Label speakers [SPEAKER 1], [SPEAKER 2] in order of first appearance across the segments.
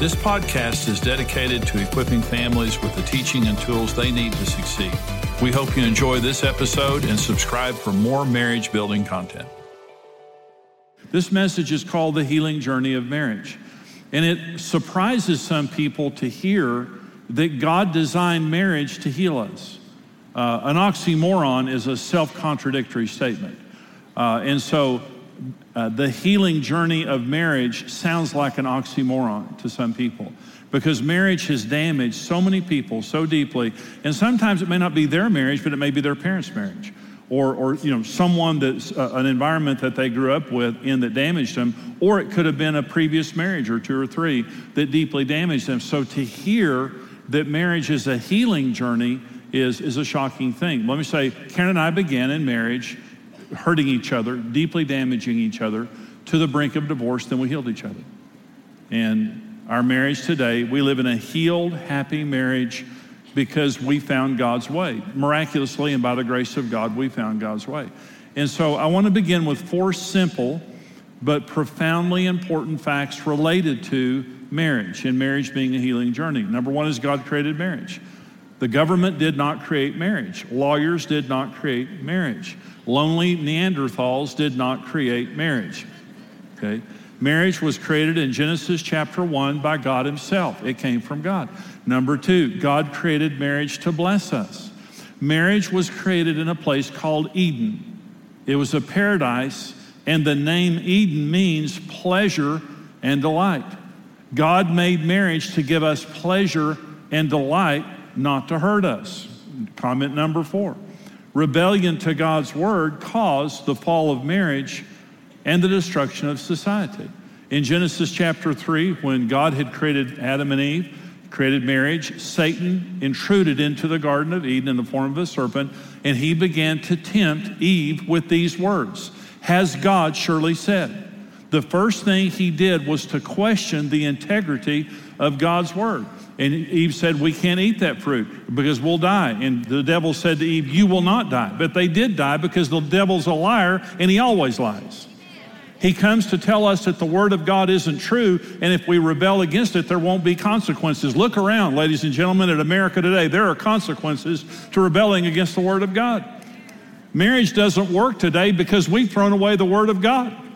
[SPEAKER 1] This podcast is dedicated to equipping families with the teaching and tools they need to succeed. We hope you enjoy this episode and subscribe for more marriage building content. This message is called The Healing Journey of Marriage. And it surprises some people to hear that God designed marriage to heal us. Uh, an oxymoron is a self contradictory statement. Uh, and so uh, the healing journey of marriage sounds like an oxymoron to some people because marriage has damaged so many people so deeply. And sometimes it may not be their marriage, but it may be their parents' marriage. Or, or you know, someone that's uh, an environment that they grew up with in that damaged them, or it could have been a previous marriage or two or three that deeply damaged them. So to hear that marriage is a healing journey is, is a shocking thing. Let me say, Karen and I began in marriage hurting each other, deeply damaging each other to the brink of divorce, then we healed each other. And our marriage today, we live in a healed, happy marriage because we found God's way. Miraculously and by the grace of God, we found God's way. And so I want to begin with four simple but profoundly important facts related to marriage and marriage being a healing journey. Number one is God created marriage. The government did not create marriage. Lawyers did not create marriage. Lonely Neanderthals did not create marriage. Okay? Marriage was created in Genesis chapter 1 by God Himself. It came from God. Number two, God created marriage to bless us. Marriage was created in a place called Eden. It was a paradise, and the name Eden means pleasure and delight. God made marriage to give us pleasure and delight, not to hurt us. Comment number four. Rebellion to God's word caused the fall of marriage and the destruction of society. In Genesis chapter 3, when God had created Adam and Eve, created marriage, Satan intruded into the Garden of Eden in the form of a serpent, and he began to tempt Eve with these words Has God surely said? The first thing he did was to question the integrity of God's word. And Eve said, We can't eat that fruit because we'll die. And the devil said to Eve, You will not die. But they did die because the devil's a liar and he always lies. He comes to tell us that the Word of God isn't true, and if we rebel against it, there won't be consequences. Look around, ladies and gentlemen, at America today. There are consequences to rebelling against the Word of God. Marriage doesn't work today because we've thrown away the Word of God.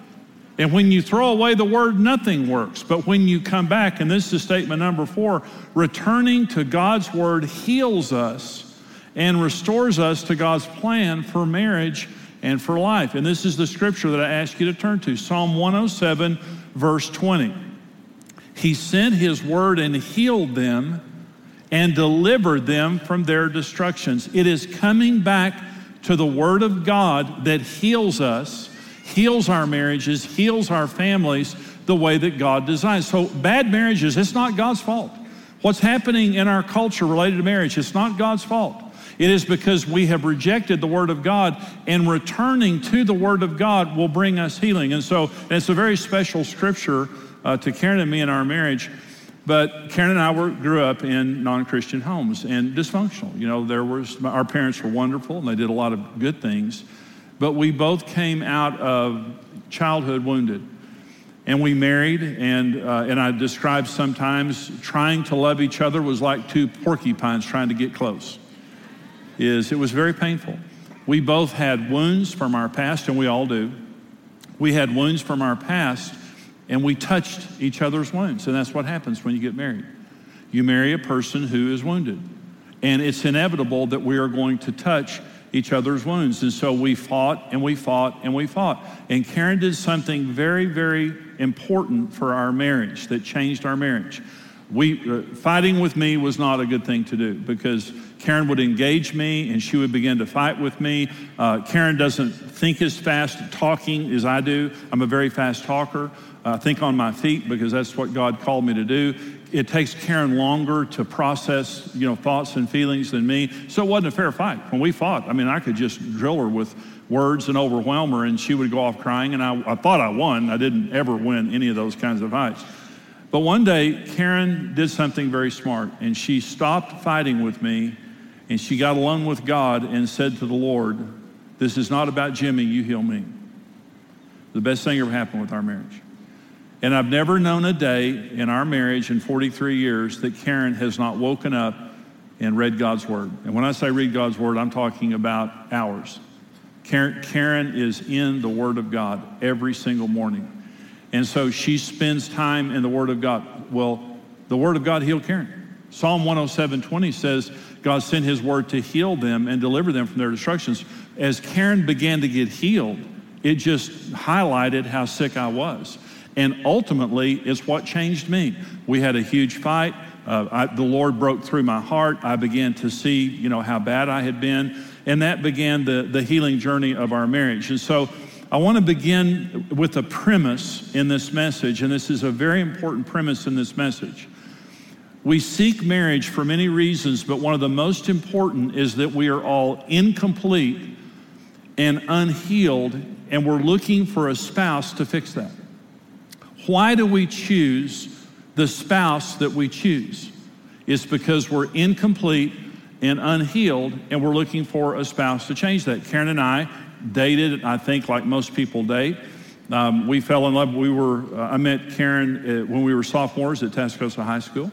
[SPEAKER 1] And when you throw away the word, nothing works. But when you come back, and this is statement number four, returning to God's word heals us and restores us to God's plan for marriage and for life. And this is the scripture that I ask you to turn to Psalm 107, verse 20. He sent his word and healed them and delivered them from their destructions. It is coming back to the word of God that heals us heals our marriages, heals our families the way that God designs. So, bad marriages, it's not God's fault. What's happening in our culture related to marriage, it's not God's fault. It is because we have rejected the Word of God, and returning to the Word of God will bring us healing. And so, and it's a very special scripture uh, to Karen and me in our marriage. But Karen and I were, grew up in non-Christian homes and dysfunctional. You know, there was our parents were wonderful and they did a lot of good things, but we both came out of childhood wounded. And we married, and, uh, and I describe sometimes trying to love each other was like two porcupines trying to get close. Is it was very painful. We both had wounds from our past, and we all do. We had wounds from our past, and we touched each other's wounds. And that's what happens when you get married. You marry a person who is wounded, and it's inevitable that we are going to touch each other's wounds. And so we fought and we fought and we fought. And Karen did something very, very important for our marriage that changed our marriage. We, uh, fighting with me was not a good thing to do because Karen would engage me and she would begin to fight with me. Uh, Karen doesn't think as fast talking as I do. I'm a very fast talker. I think on my feet because that's what God called me to do. It takes Karen longer to process, you know, thoughts and feelings than me. So it wasn't a fair fight. When we fought, I mean, I could just drill her with words and overwhelm her, and she would go off crying. And I, I thought I won. I didn't ever win any of those kinds of fights. But one day, Karen did something very smart, and she stopped fighting with me and she got alone with God and said to the Lord, This is not about Jimmy, you heal me. The best thing ever happened with our marriage. And I've never known a day in our marriage in 43 years that Karen has not woken up and read God's word. And when I say read God's word, I'm talking about hours. Karen, Karen is in the word of God every single morning. And so she spends time in the word of God. Well, the word of God healed Karen. Psalm 107 20 says, God sent his word to heal them and deliver them from their destructions. As Karen began to get healed, it just highlighted how sick I was. And ultimately, it's what changed me. We had a huge fight. Uh, I, the Lord broke through my heart. I began to see, you know, how bad I had been. And that began the, the healing journey of our marriage. And so I want to begin with a premise in this message. And this is a very important premise in this message. We seek marriage for many reasons, but one of the most important is that we are all incomplete and unhealed, and we're looking for a spouse to fix that. Why do we choose the spouse that we choose? It's because we're incomplete and unhealed, and we're looking for a spouse to change that. Karen and I dated, I think, like most people date. Um, we fell in love. We were. Uh, I met Karen uh, when we were sophomores at Tascosa High School.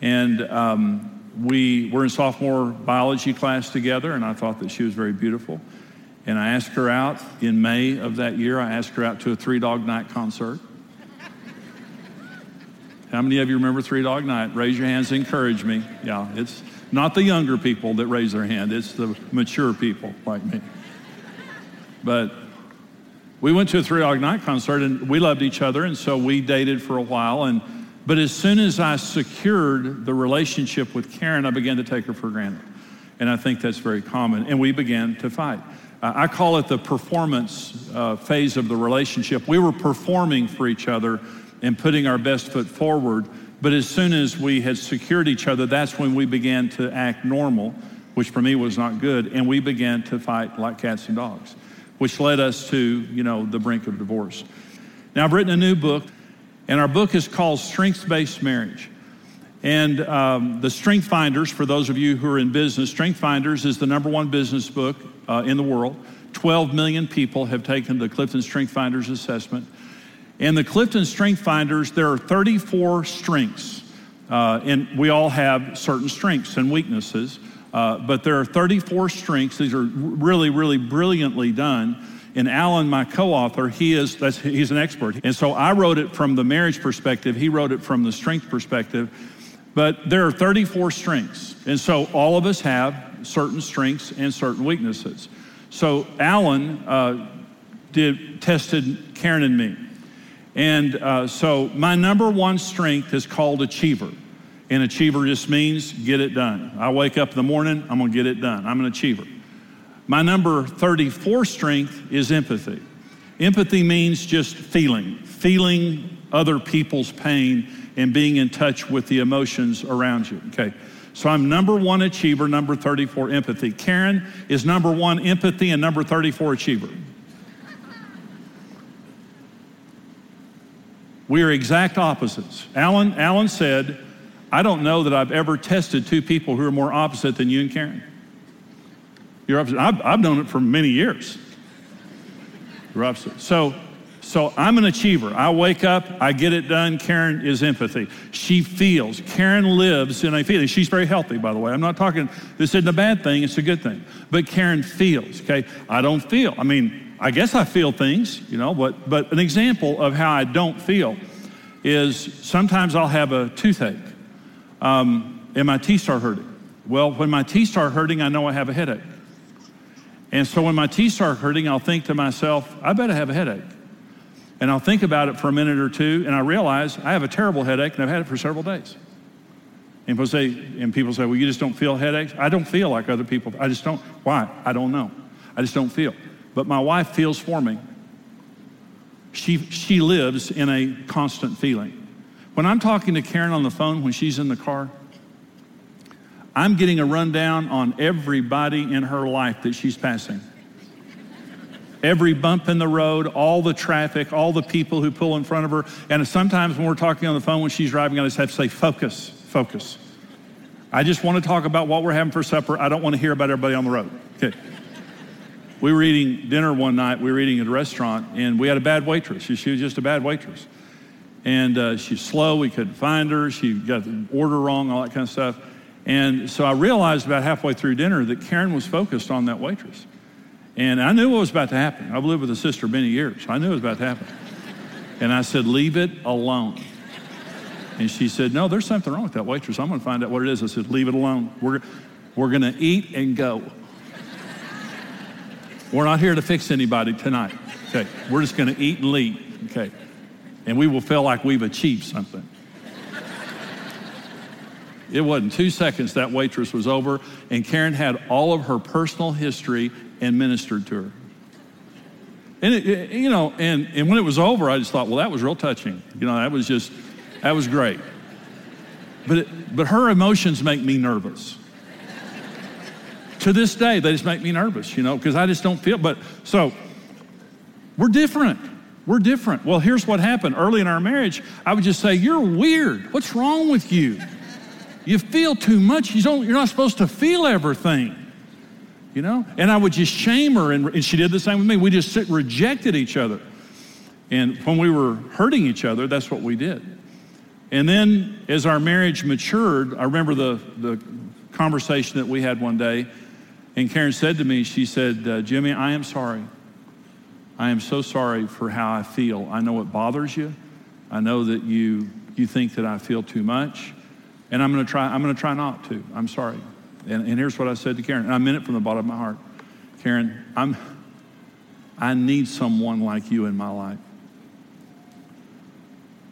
[SPEAKER 1] And um, we were in sophomore biology class together, and I thought that she was very beautiful. And I asked her out in May of that year. I asked her out to a Three Dog Night concert. How many of you remember Three Dog Night? Raise your hands, encourage me. Yeah, it's not the younger people that raise their hand, it's the mature people like me. But we went to a Three Dog Night concert and we loved each other, and so we dated for a while. And but as soon as I secured the relationship with Karen, I began to take her for granted. And I think that's very common. And we began to fight. Uh, I call it the performance uh, phase of the relationship. We were performing for each other and putting our best foot forward. But as soon as we had secured each other, that's when we began to act normal, which for me was not good. And we began to fight like cats and dogs, which led us to, you know, the brink of divorce. Now, I've written a new book. And our book is called Strength Based Marriage. And um, the Strength Finders, for those of you who are in business, Strength Finders is the number one business book uh, in the world. 12 million people have taken the Clifton Strength Finders assessment. And the Clifton Strength Finders, there are 34 strengths. Uh, and we all have certain strengths and weaknesses. Uh, but there are 34 strengths. These are really, really brilliantly done. And Alan, my co-author, he is he's an expert. And so I wrote it from the marriage perspective. He wrote it from the strength perspective. But there are 34 strengths. And so all of us have certain strengths and certain weaknesses. So Alan uh, did tested Karen and me. And uh, so my number one strength is called achiever. And achiever just means get it done. I wake up in the morning, I'm gonna get it done. I'm an achiever. My number 34 strength is empathy. Empathy means just feeling, feeling other people's pain and being in touch with the emotions around you. Okay. So I'm number one achiever, number 34 empathy. Karen is number one empathy and number 34 achiever. We are exact opposites. Alan, Alan said, I don't know that I've ever tested two people who are more opposite than you and Karen. You're opposite. I've, I've known it for many years. You're opposite. So, so I'm an achiever. I wake up, I get it done. Karen is empathy. She feels. Karen lives in a feeling. She's very healthy, by the way. I'm not talking, this isn't a bad thing, it's a good thing. But Karen feels, okay? I don't feel. I mean, I guess I feel things, you know, but, but an example of how I don't feel is sometimes I'll have a toothache um, and my teeth start hurting. Well, when my teeth start hurting, I know I have a headache. And so when my teeth start hurting, I'll think to myself, I better have a headache. And I'll think about it for a minute or two, and I realize I have a terrible headache, and I've had it for several days. And people say, and people say, well, you just don't feel headaches. I don't feel like other people. I just don't. Why? I don't know. I just don't feel. But my wife feels for me. She, she lives in a constant feeling. When I'm talking to Karen on the phone when she's in the car, I'm getting a rundown on everybody in her life that she's passing. Every bump in the road, all the traffic, all the people who pull in front of her. And sometimes when we're talking on the phone when she's driving, I just have to say, focus, focus. I just want to talk about what we're having for supper. I don't want to hear about everybody on the road. Okay. We were eating dinner one night. We were eating at a restaurant, and we had a bad waitress. She, was just a bad waitress. And uh, she's slow. We couldn't find her. She got the order wrong, all that kind of stuff. And so I realized about halfway through dinner that Karen was focused on that waitress. And I knew what was about to happen. I've lived with a sister many years. I knew it was about to happen. And I said, Leave it alone. And she said, No, there's something wrong with that waitress. I'm going to find out what it is. I said, Leave it alone. We're, we're going to eat and go. We're not here to fix anybody tonight. Okay. We're just going to eat and leave. Okay. And we will feel like we've achieved something. It wasn't two seconds that waitress was over, and Karen had all of her personal history and ministered to her. And it, you know, and, and when it was over, I just thought, well, that was real touching. You know, that was just, that was great. But, it, but her emotions make me nervous. to this day, they just make me nervous, you know, because I just don't feel. But so we're different. We're different. Well, here's what happened. Early in our marriage, I would just say, You're weird. What's wrong with you? You feel too much. You don't, you're not supposed to feel everything. You know? And I would just shame her, and, she did the same with me. We just rejected each other. And when we were hurting each other, that's what we did. And then as our marriage matured, I remember the, the conversation that we had one day. And Karen said to me, She said, uh, Jimmy, I am sorry. I am so sorry for how I feel. I know it bothers you. I know that you, you think that I feel too much. And I'm going to try, I'm going to try not to. I'm sorry. And, and here's what I said to Karen, and I meant it from the bottom of my heart. Karen, I'm, I need someone like you in my life.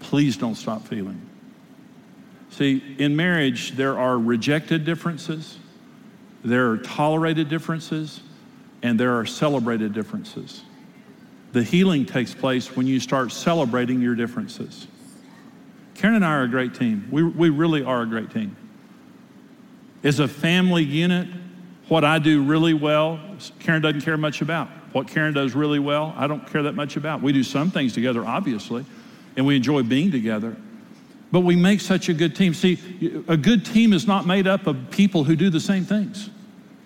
[SPEAKER 1] Please don't stop feeling. See, in marriage, there are rejected differences, there are tolerated differences, and there are celebrated differences. The healing takes place when you start celebrating your differences. Karen and I are a great team. We, we really are a great team. As a family unit, what I do really well, Karen doesn't care much about. What Karen does really well, I don't care that much about. We do some things together, obviously, and we enjoy being together. But we make such a good team. See, a good team is not made up of people who do the same things.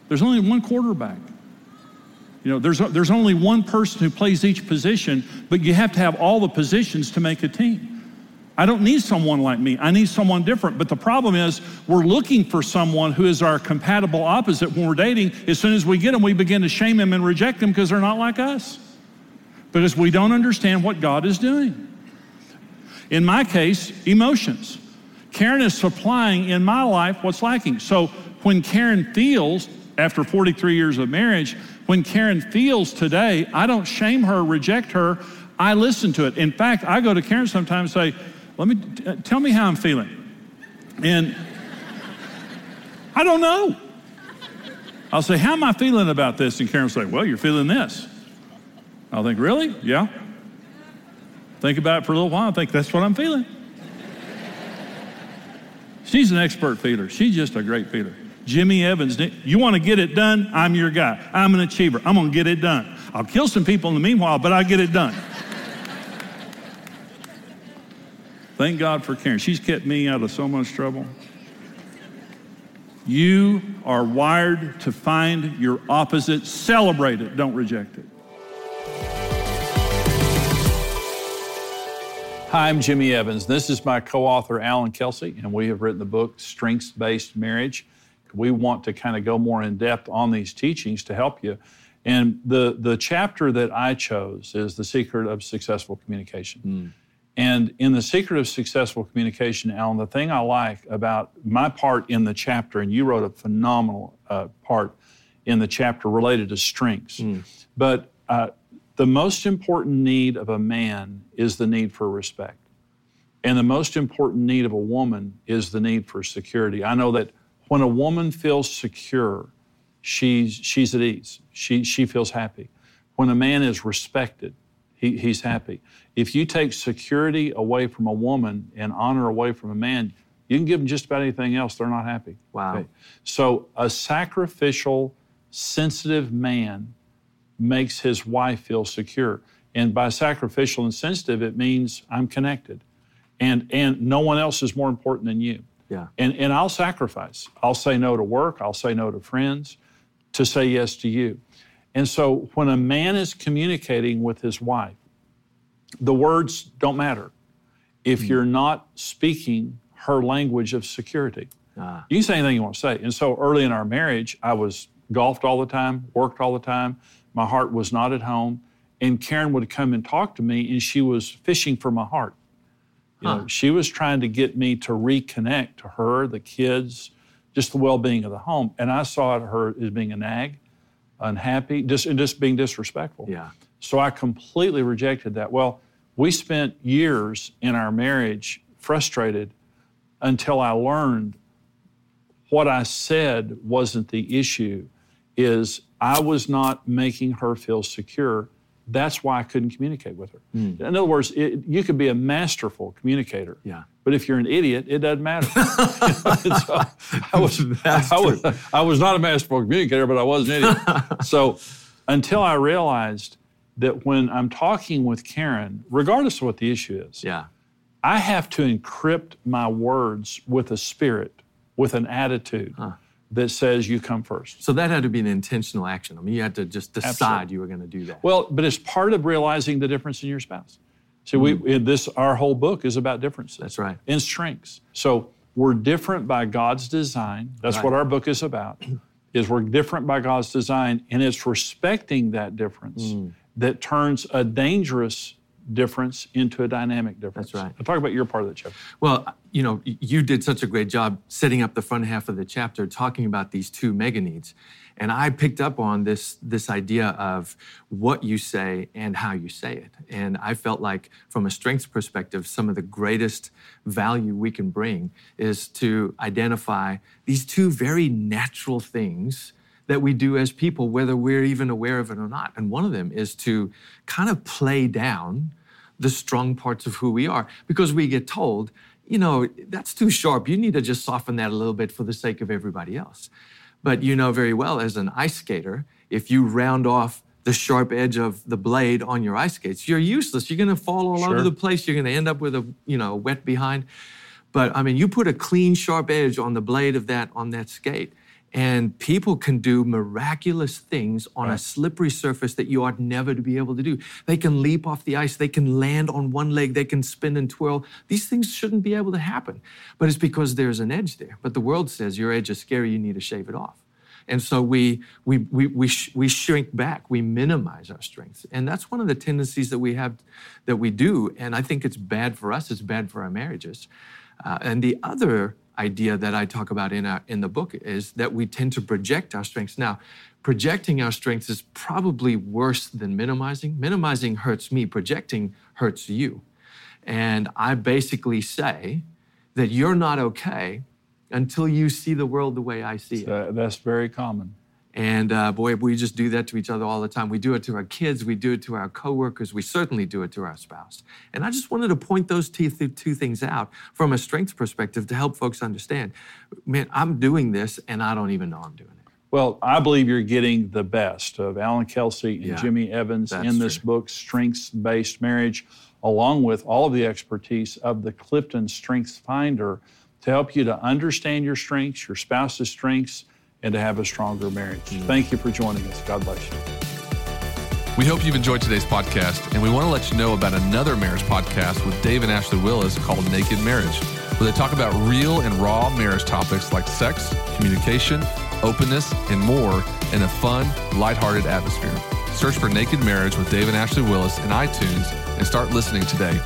[SPEAKER 1] There's only one quarterback. You know, there's, there's only one person who plays each position, but you have to have all the positions to make a team. I don't need someone like me. I need someone different. But the problem is, we're looking for someone who is our compatible opposite when we're dating. As soon as we get them, we begin to shame them and reject them because they're not like us. Because we don't understand what God is doing. In my case, emotions. Karen is supplying in my life what's lacking. So when Karen feels, after 43 years of marriage, when Karen feels today, I don't shame her, reject her. I listen to it. In fact, I go to Karen sometimes and say, let me t- uh, tell me how I'm feeling. And I don't know. I'll say, How am I feeling about this? And Karen will say, Well, you're feeling this. I'll think, Really? Yeah. Think about it for a little while. I think that's what I'm feeling. She's an expert feeler. She's just a great feeler. Jimmy Evans, you want to get it done? I'm your guy. I'm an achiever. I'm going to get it done. I'll kill some people in the meanwhile, but I'll get it done. Thank God for Karen. She's kept me out of so much trouble. You are wired to find your opposite, celebrate it, don't reject it. Hi, I'm Jimmy Evans. This is my co author, Alan Kelsey, and we have written the book Strengths Based Marriage. We want to kind of go more in depth on these teachings to help you. And the, the chapter that I chose is The Secret of Successful Communication. Mm. And in the secret of successful communication, Alan, the thing I like about my part in the chapter, and you wrote a phenomenal uh, part in the chapter related to strengths, mm. but uh, the most important need of a man is the need for respect. And the most important need of a woman is the need for security. I know that when a woman feels secure, she's, she's at ease. She, she feels happy. When a man is respected, he, he's happy. If you take security away from a woman and honor away from a man, you can give them just about anything else, they're not happy.
[SPEAKER 2] Wow. Okay?
[SPEAKER 1] So a sacrificial, sensitive man makes his wife feel secure. And by sacrificial and sensitive, it means I'm connected. And, and no one else is more important than you.
[SPEAKER 2] Yeah.
[SPEAKER 1] And, and I'll sacrifice. I'll say no to work. I'll say no to friends to say yes to you. And so when a man is communicating with his wife, the words don't matter if mm. you're not speaking her language of security. Ah. You can say anything you want to say. And so early in our marriage, I was golfed all the time, worked all the time. My heart was not at home. And Karen would come and talk to me, and she was fishing for my heart. You huh. know, she was trying to get me to reconnect to her, the kids, just the well-being of the home. And I saw her as being a nag, unhappy, just and just being disrespectful.
[SPEAKER 2] Yeah.
[SPEAKER 1] So I completely rejected that. Well, we spent years in our marriage frustrated until I learned what I said wasn't the issue is I was not making her feel secure. That's why I couldn't communicate with her. Mm. In other words, it, you could be a masterful communicator.
[SPEAKER 2] Yeah.
[SPEAKER 1] But if you're an idiot, it doesn't matter. so I, was, I, was, I was not a masterful communicator, but I was an idiot. so until I realized that when I'm talking with Karen, regardless of what the issue is,
[SPEAKER 2] yeah.
[SPEAKER 1] I have to encrypt my words with a spirit, with an attitude. Huh that says you come first.
[SPEAKER 2] So that had to be an intentional action. I mean, you had to just decide Absolutely. you were going to do that.
[SPEAKER 1] Well, but it's part of realizing the difference in your spouse. See, mm-hmm. we this our whole book is about differences.
[SPEAKER 2] That's right.
[SPEAKER 1] And strengths. So we're different by God's design. That's right. what our book is about. Is we're different by God's design, and it's respecting that difference mm. that turns a dangerous difference into a dynamic difference.
[SPEAKER 2] That's right.
[SPEAKER 1] I'll talk about your part of the chapter.
[SPEAKER 2] Well, you know, you did such a great job setting up the front half of the chapter, talking about these two mega needs. And I picked up on this, this idea of what you say and how you say it. And I felt like, from a strengths perspective, some of the greatest value we can bring is to identify these two very natural things that we do as people, whether we're even aware of it or not. And one of them is to kind of play down the strong parts of who we are because we get told, you know, that's too sharp. You need to just soften that a little bit for the sake of everybody else. But you know very well, as an ice skater, if you round off the sharp edge of the blade on your ice skates, you're useless. You're going to fall all sure. over the place. You're going to end up with a, you know, wet behind. But I mean, you put a clean, sharp edge on the blade of that on that skate, and people can do miraculous things on right. a slippery surface that you ought never to be able to do. They can leap off the ice, they can land on one leg, they can spin and twirl. These things shouldn't be able to happen, but it's because there's an edge there. But the world says your edge is scary, you need to shave it off. And so we, we, we, we, sh- we shrink back, we minimize our strengths. And that's one of the tendencies that we have, that we do. And I think it's bad for us, it's bad for our marriages. Uh, and the other idea that I talk about in, our, in the book is that we tend to project our strengths. Now, projecting our strengths is probably worse than minimizing. Minimizing hurts me, projecting hurts you. And I basically say that you're not okay until you see the world the way I see
[SPEAKER 1] so
[SPEAKER 2] it.
[SPEAKER 1] That's very common.
[SPEAKER 2] And uh, boy, we just do that to each other all the time. We do it to our kids, we do it to our coworkers, we certainly do it to our spouse. And I just wanted to point those two, two things out from a strengths perspective to help folks understand. Man, I'm doing this and I don't even know I'm doing it.
[SPEAKER 1] Well, I believe you're getting the best of Alan Kelsey and yeah, Jimmy Evans in this true. book, Strengths Based Marriage, along with all of the expertise of the Clifton Strengths Finder to help you to understand your strengths, your spouse's strengths and to have a stronger marriage. Mm-hmm. Thank you for joining us. God bless you.
[SPEAKER 3] We hope you've enjoyed today's podcast, and we want to let you know about another marriage podcast with Dave and Ashley Willis called Naked Marriage, where they talk about real and raw marriage topics like sex, communication, openness, and more in a fun, lighthearted atmosphere. Search for Naked Marriage with Dave and Ashley Willis in iTunes and start listening today.